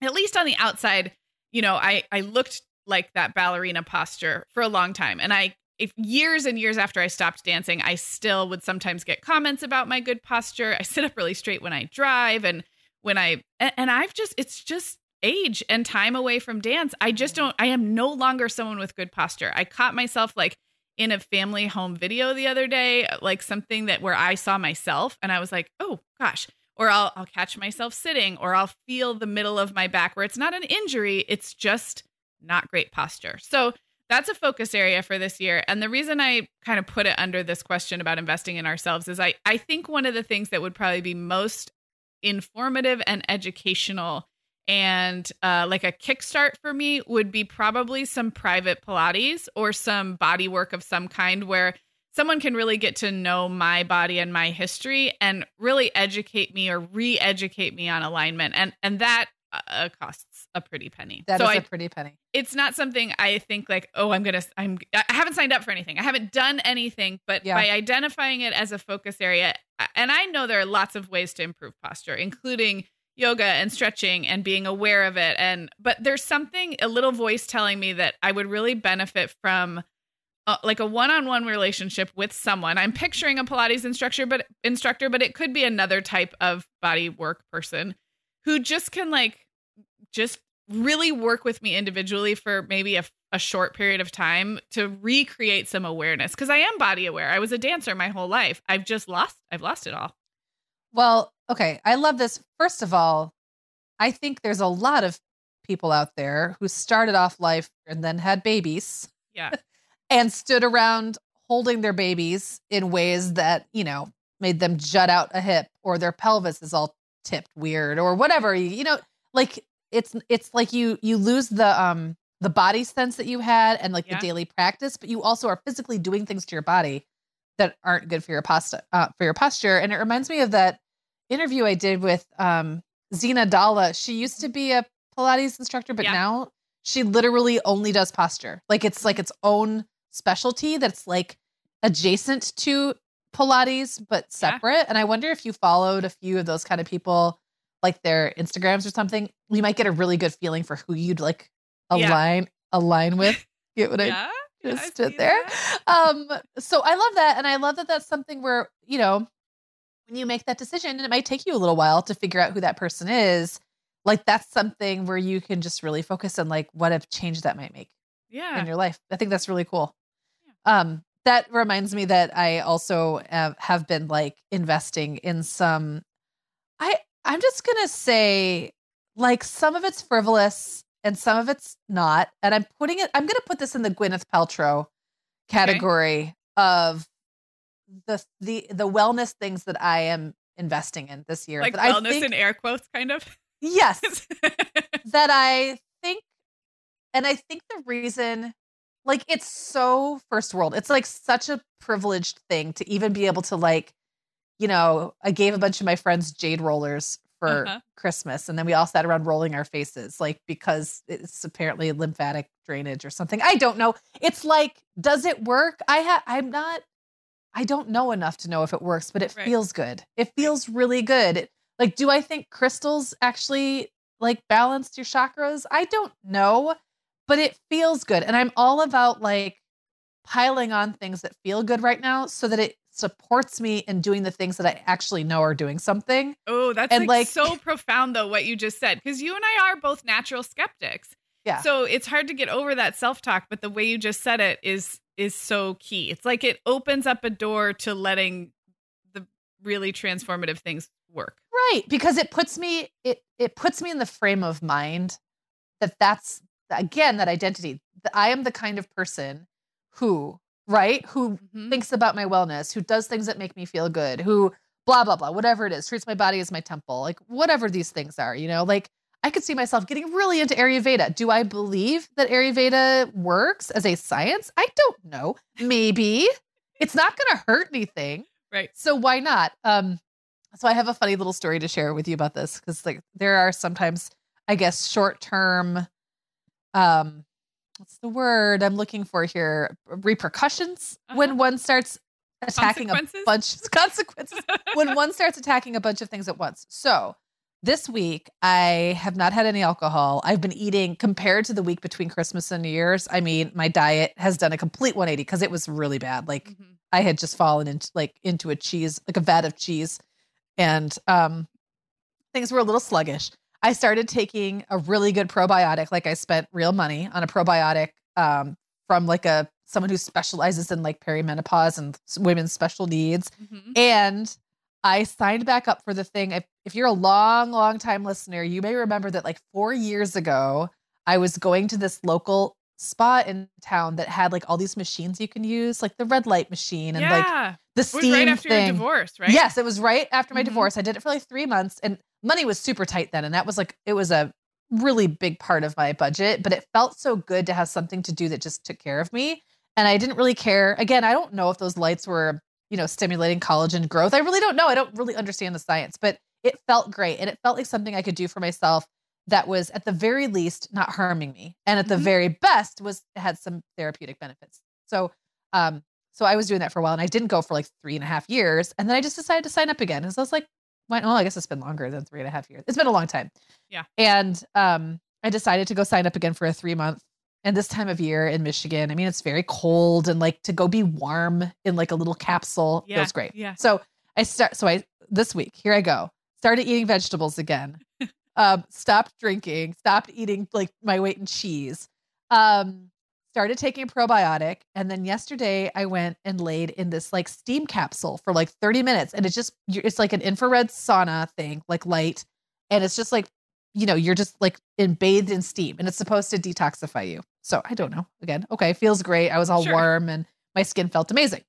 at least on the outside, you know, I, I looked like that ballerina posture for a long time. And I, if years and years after I stopped dancing, I still would sometimes get comments about my good posture. I sit up really straight when I drive and when I, and, and I've just, it's just age and time away from dance. I just mm-hmm. don't, I am no longer someone with good posture. I caught myself like in a family home video the other day, like something that where I saw myself and I was like, oh gosh, or I'll I'll catch myself sitting or I'll feel the middle of my back where it's not an injury, it's just not great posture. So that's a focus area for this year. And the reason I kind of put it under this question about investing in ourselves is I I think one of the things that would probably be most informative and educational and uh, like a kickstart for me would be probably some private Pilates or some body work of some kind where someone can really get to know my body and my history and really educate me or re-educate me on alignment and and that uh, costs a pretty penny That so is a I, pretty penny. it's not something i think like oh i'm gonna i'm i haven't signed up for anything i haven't done anything but Yeah. by identifying it as a focus area and i know there are lots of ways to improve posture including yoga and stretching and being aware of it and but there's something a little voice telling me that i would really benefit from uh, like a one-on-one relationship with someone. I'm picturing a pilates instructor but instructor but it could be another type of body work person who just can like just really work with me individually for maybe a, a short period of time to recreate some awareness. Because i am body aware. I was a dancer my whole life. I've just lost i've lost it all. Well, okay. I love this. First of all, I think there's a lot of people out there who started off life and then had babies. Yeah and stood around holding their babies in ways that, you know, made them jut out a hip or their pelvis is all tipped weird or whatever. You, you know, like it's it's like you you lose the um the body sense that you had and like Yeah. the daily practice, but you also are physically doing things to your body that aren't good for your pasta uh, for your posture. And it reminds me of that interview I did with um Zeena Dhalla. She used to be a Pilates instructor, but Yeah. now she literally only does posture. Like it's like its own specialty that's like adjacent to Pilates but Yeah. separate. And I wonder if you followed a few of those kind of people, like their Instagrams or something, you might get a really good feeling for who you'd like Yeah. align align with. Get what I yeah yeah, just I stood there. Um, so I love that, and I love that that's something where you know when you make that decision, and it might take you a little while to figure out who that person is. Like that's something where you can just really focus on like what a change that might make yeah in your life. I think that's really cool. Um, that reminds me that I also have, have been like investing in some. I I'm just gonna say like some of it's frivolous and some of it's not, and I'm putting it. I'm gonna put this in the Gwyneth Paltrow category of the the the wellness things that I am investing in this year. like that I wellness think- in air quotes kind of yes, that I think, and I think the reason, like, it's so first world. It's like such a privileged thing to even be able to, like, you know, I gave a bunch of my friends jade rollers for Uh-huh. Christmas, and then we all sat around rolling our faces, like, because it's apparently lymphatic drainage or something. I don't know. It's like, does it work? I have, I'm not. I don't know enough to know if it works, but it Right. feels good. It feels really good. It- like, do I think crystals actually like balance your chakras? I don't know, but it feels good. And I'm all about like piling on things that feel good right now so that it supports me in doing the things that I actually know are doing something. Oh, that's And, like, like- so profound though what you just said because you and I are both natural skeptics. Yeah. So it's hard to get over that self-talk, but the way you just said it is is so key. It's like it opens up a door to letting the really transformative things work. Right, because it puts me it it puts me in the frame of mind that that's again that identity. I am the kind of person who, right, who Mhm. thinks about my wellness, who does things that make me feel good, who blah blah blah, whatever it is, treats my body as my temple, like whatever these things are, you know, like I could see myself getting really into Ayurveda. Do I believe that Ayurveda works as a science? I don't know. Maybe. It's not going to hurt anything. Right. So why not? Um so I have a funny little story to share with you about this cuz like there are sometimes I guess short-term um what's the word I'm looking for here? Repercussions when Uh-huh. one starts attacking a bunch consequences when one starts attacking a bunch of things at once. So this week, I have not had any alcohol. I've been eating compared to the week between Christmas and New Year's. I mean, my diet has done a complete 180 because it was really bad. Like Mhm. I had just fallen into like into a cheese, like a vat of cheese, and um, things were a little sluggish. I started taking a really good probiotic. Like I spent real money on a probiotic um, from like a someone who specializes in like perimenopause and women's special needs. Mhm. And I signed back up for the thing. If, if you're a long, long time listener, you may remember that like four years ago, I was going to this local spa in town that had like all these machines you can use, like the red light machine and like yeah. the it was right after thing. your divorce, right? Yes, it was right after my Mhm. divorce. I did it for like three months and money was super tight then. And that was like, it was a really big part of my budget, but it felt so good to have something to do that just took care of me. And I didn't really care. Again, I don't know if those lights were, you know, stimulating collagen growth. I really don't know. I don't really understand the science, but it felt great. And it felt like something I could do for myself that was at the very least not harming me. And at the Mhm. very best was had some therapeutic benefits. So um so I was doing that for a while and I didn't go for like three and a half years. And then I just decided to sign up again. And so I was like, oh, I guess it's been longer than three and a half years. It's been a long time. Yeah. And um I decided to go sign up again for a three month. And this time of year in Michigan, I mean, it's very cold and like to go be warm in like a little capsule Yeah, feels great. yeah. So I start, so I, this week, here I go, started eating vegetables again, um, stopped drinking, stopped eating like my weight in cheese, um, started taking a probiotic. And then yesterday I went and laid in this like steam capsule for like 30 minutes. And it's just, it's like an infrared sauna thing, like light. And it's just like, you know, you're just like in bathed in steam and it's supposed to detoxify you. So I don't know. Again, okay, feels great. I was all Sure. warm and my skin felt amazing.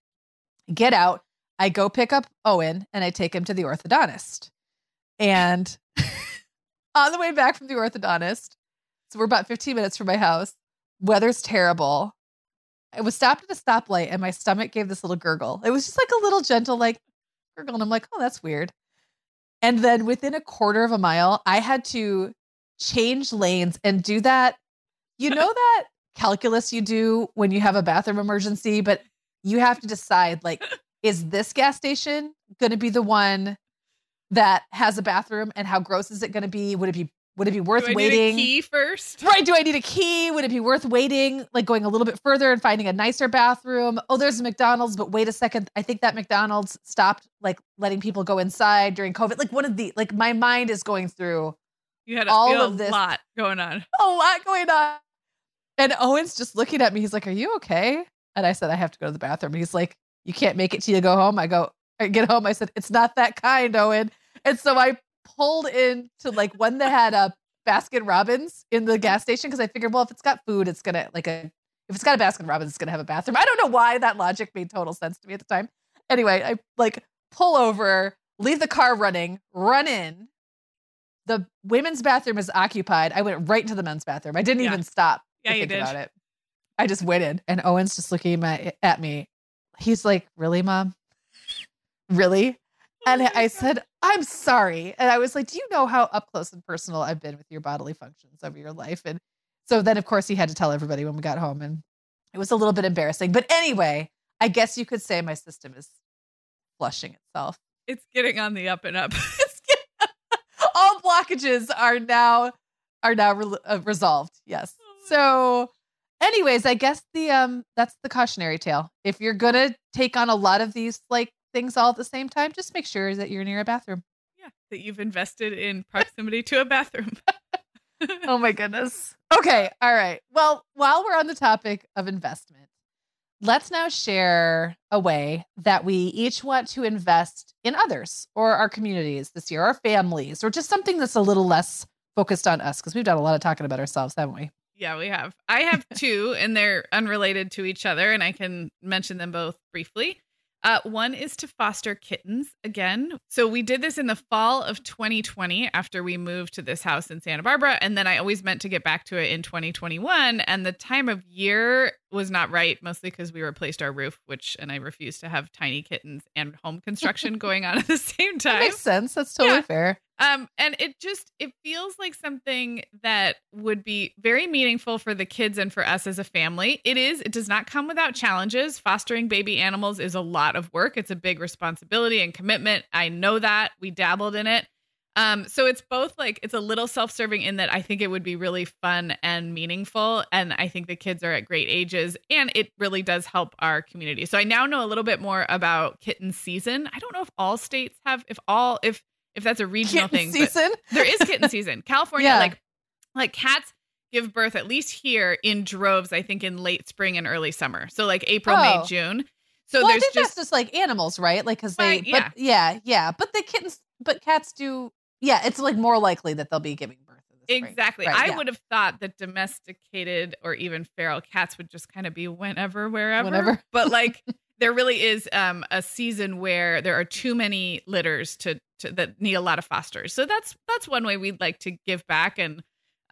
Get out. I go pick up Owen and I take him to the orthodontist. And on the way back from the orthodontist, so we're about 15 minutes from my house. Weather's terrible. I was stopped at a stoplight and my stomach gave this little gurgle. It was just like a little gentle, like gurgle. And I'm like, oh, that's weird. And then within a quarter of a mile, I had to change lanes and do that. You know that calculus you do when you have a bathroom emergency, but you have to decide like, is this gas station going to be the one that has a bathroom and how gross is it going to be? Would it be would it be worth Do I waiting? need a key first? Right. Do I need a key? Would it be worth waiting, like going a little bit further and finding a nicer bathroom? Oh, there's a McDonald's, but wait a second. I think that McDonald's stopped like letting people go inside during COVID. Like one of the, like my mind is going through You had a, All of a this- lot going on. a lot going on. And Owen's just looking at me. He's like, Are you okay? And I said, I have to go to the bathroom. He's like, You can't make it till you go home. I go, I get home. I said, It's not that kind, Owen. And so I pulled in to like one that had a Baskin Robbins in the gas station because I figured, well, if it's got food, it's gonna like a if it's got a Baskin Robbins, it's gonna have a bathroom. I don't know why that logic made total sense to me at the time. Anyway, I like pull over, leave the car running, run in. The women's bathroom is occupied. I went right into the men's bathroom. I didn't Yeah. even stop Yeah, to you think did. about it. I just went in, and Owen's just looking at, at me. He's like, "Really, mom? Really?" Oh and Oh my I said, I'm sorry. And I was like, Do you know how up close and personal I've been with your bodily functions over your life? And so then, of course, he had to tell everybody when we got home. And it was a little bit embarrassing. But anyway, I guess you could say my system is flushing itself. It's getting on the up and up. All blockages are now are now re- uh, resolved. Yes. Oh So, anyways, I guess the um that's the cautionary tale. If you're gonna take on a lot of these like things all at the same time, just make sure that you're near a bathroom. yeah, that you've invested in proximity to a bathroom. oh my goodness. Okay. All right. Well, while we're on the topic of investment, let's now share a way that we each want to invest in others or our communities this year, our families, or just something that's a little less focused on us because we've done a lot of talking about ourselves, haven't we? Yeah, we have. I have two, and they're unrelated to each other, and I can mention them both briefly. Uh, one is to foster kittens again. So we did this in the fall of 2020 after we moved to this house in Santa Barbara. And then I always meant to get back to it in 2021. And the time of year was not right, mostly because we replaced our roof, which, and I refused to have tiny kittens and home construction going on at the same That time. makes sense. That's totally Yeah. fair. Um, and it just it feels like something that would be very meaningful for the kids and for us as a family. It is, it does not come without challenges. Fostering baby animals is a lot of work. It's a big responsibility and commitment. I know that. We dabbled in it. Um, so it's both like it's a little self-serving in that I think it would be really fun and meaningful. And I think the kids are at great ages and it really does help our community. So I now know a little bit more about kitten season. I don't know if all states have if all if if that's a regional Kitten thing. season. there is kitten season. California, Yeah. like like cats give birth at least here in droves. I think in late spring and early summer. So like April, Oh. May, June. So well, I there's think just that's just like animals, right? Like, because they, Right, yeah. but yeah, yeah. But the kittens, but cats do, yeah. It's like more likely that they'll be giving birth. Exactly. Right, I yeah. would have thought that domesticated or even feral cats would just kind of be whenever, wherever. Whenever. But like there really is um, a season where there are too many litters to, to that need a lot of fosters. So that's that's one way we'd like to give back and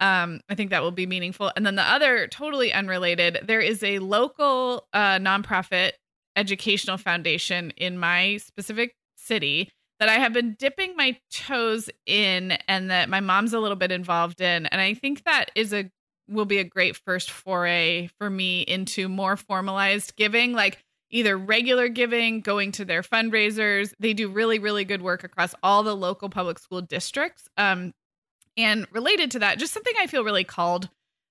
um, I think that will be meaningful. And then the other, totally unrelated, there is a local uh, nonprofit educational foundation in my specific city that I have been dipping my toes in, and that my mom's a little bit involved in. And I think that is a will be a great first foray for me into more formalized giving, like either regular giving, going to their fundraisers. They do really, really good work across all the local public school districts. Um, and related to that, just something I feel really called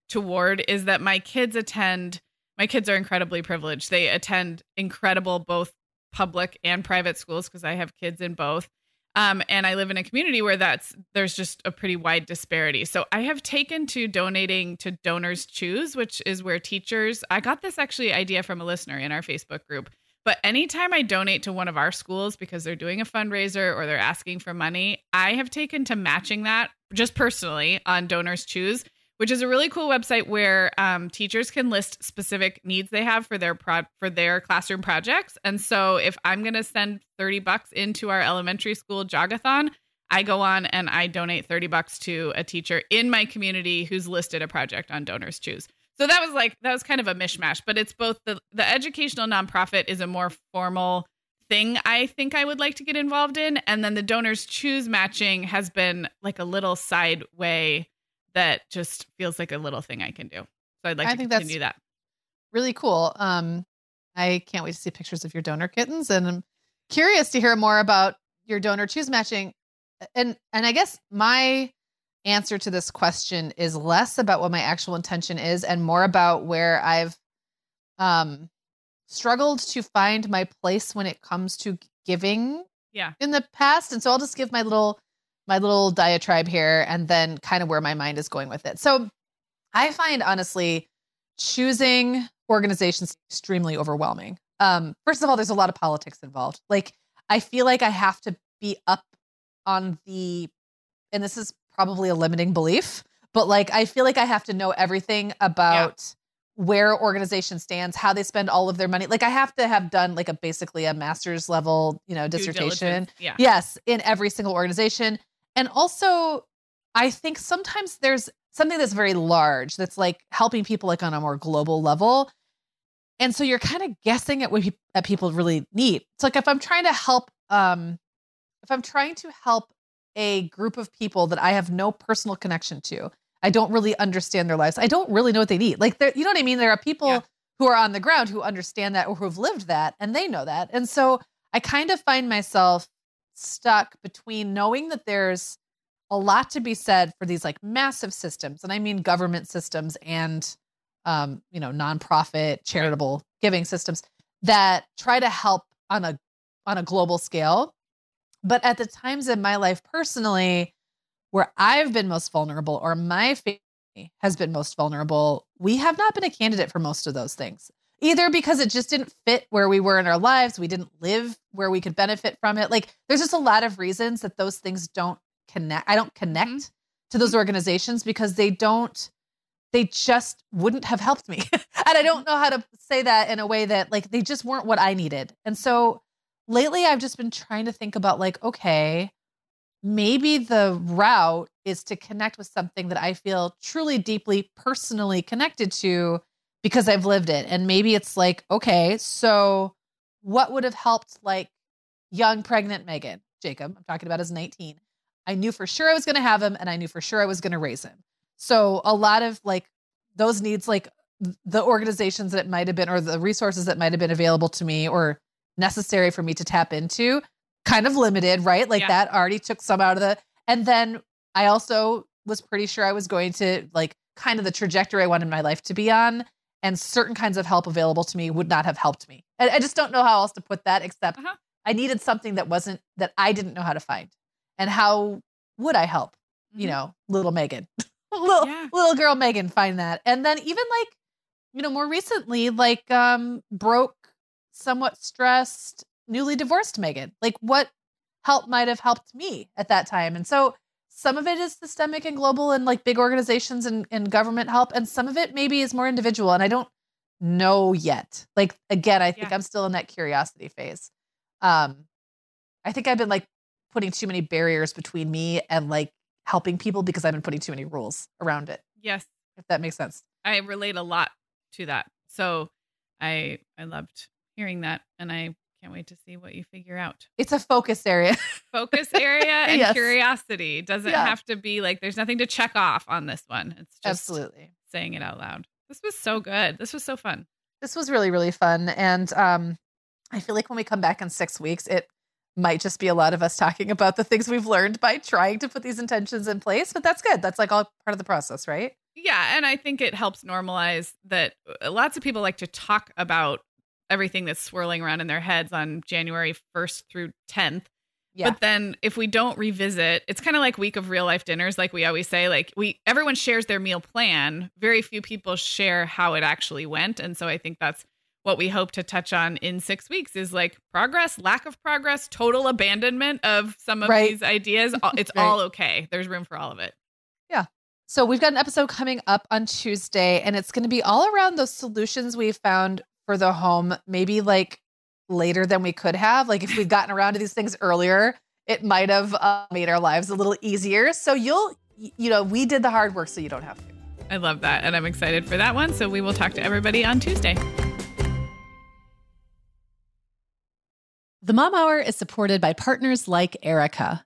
toward is that my kids attend, my kids are incredibly privileged. They attend incredible both public and private schools because I have kids in both. Um, and I live in a community where that's there's just a pretty wide disparity. So I have taken to donating to Donors Choose, which is where teachers. I got this actually idea from a listener in our Facebook group. But anytime I donate to one of our schools because they're doing a fundraiser or they're asking for money, I have taken to matching that just personally on Donors Choose, which is a really cool website where um, teachers can list specific needs they have for their pro- for their classroom projects. And so if I'm going to send 30 bucks into our elementary school jogathon, I go on and I donate 30 bucks to a teacher in my community who's listed a project on Donors Choose. So that was like that was kind of a mishmash, but it's both the the educational nonprofit is a more formal thing I think I would like to get involved in and then the donors choose matching has been like a little side way that just feels like a little thing I can do. So I'd like I to think that's- continue that. really cool. Um, I can't wait to see pictures of your donor kittens, and I'm curious to hear more about your donor choose matching. And and I guess my answer to this question is less about what my actual intention is, and more about where I've um struggled to find my place when it comes to giving. Yeah. In the past, and so I'll just give my little my little diatribe here, and then kind of where my mind is going with it. So I find honestly choosing organizations extremely overwhelming. Um, first of all, there's a lot of politics involved. Like, I feel like I have to be up on the, and this is probably a limiting belief, but like, I feel like I have to know everything about where organization stands, how they spend all of their money. Like, I have to have done like a basically a master's level, you know, Due dissertation. diligence. Yeah. Yes, in every single organization. And also, I think sometimes there's something that's very large that's like helping people like on a more global level. And so you're kind of guessing at what pe- that people really need. It's like if I'm trying to help um if I'm trying to help a group of people that I have no personal connection to, I don't really understand their lives. I don't really know what they need. Like you know what I mean? There are people Yeah. who are on the ground who understand that or who've lived that and they know that. And so I kind of find myself stuck between knowing that there's a lot to be said for these like massive systems and i mean government systems and um you know nonprofit charitable giving systems that try to help on a on a global scale. But at the times in my life personally where i've been most vulnerable or my family has been most vulnerable we have not been a candidate for most of those things either because it just didn't fit where we were in our lives we didn't live where we could benefit from it. Like there's just a lot of reasons that those things don't connect i don't connect mm-hmm. to those organizations because they don't they just wouldn't have helped me. And i don't know how to say that in a way that like they just weren't what i needed. And so lately i've just been trying to think about like okay maybe the route is to connect with something that i feel truly deeply personally connected to because i've lived it and maybe it's like okay so what would have helped like young pregnant Meagan jacob i'm talking about as 19 I knew for sure I was going to have him and I knew for sure I was going to raise him. So a lot of like those needs, like the organizations that might have been, or the resources that might have been available to me or necessary for me to tap into, kind of limited, right? Like yeah. that already took some out of the, and then I also was pretty sure I was going to like kind of the trajectory I wanted my life to be on. And certain kinds of help available to me would not have helped me. I, I just don't know how else to put that except uh-huh. I needed something that wasn't that I didn't know how to find and how would I help, mm-hmm. you know, little Meagan, little yeah. little girl Meagan find that, and then even like, you know, more recently, like um, broke, somewhat stressed, newly divorced Meagan, like what help might have helped me at that time, and so some of it is systemic and global and like big organizations and, and government help and some of it maybe is more individual and i don't know yet like again i think yeah. i'm still in that curiosity phase um i think i've been like putting too many barriers between me and like helping people because I've been putting too many rules around it. Yes. If that makes sense. I relate a lot to that. So I I loved hearing that and I can't wait to see what you figure out. It's a focus area. focus area and yes. curiosity. Doesn't yeah. have to be like there's nothing to check off on this one. It's just Absolutely. saying it out loud. This was so good. This was so fun. This was really really fun and um I feel like when we come back in 6 weeks it might just be a lot of us talking about the things we've learned by trying to put these intentions in place, but that's good. That's like all part of the process, right? Yeah. And I think it helps normalize that uh, lots of people like to talk about everything that's swirling around in their heads on January 1st through 10th. Yeah. But then if we don't revisit, it's kind of like week of real life dinners like we always say like we everyone shares their meal plan, very few people share how it actually went and so I think that's what we hope to touch on in six weeks is like progress, lack of progress, total abandonment of some of right. these ideas. It's right. all okay. There's room for all of it. Yeah. So we've got an episode coming up on Tuesday, and it's going to be all around those solutions we found for the home, maybe like later than we could have. Like if we'd gotten around to these things earlier, it might have uh, made our lives a little easier. So you'll, you know, we did the hard work so you don't have to. I love that. And I'm excited for that one. So we will talk to everybody on Tuesday. The Mom Hour is supported by partners like Erika.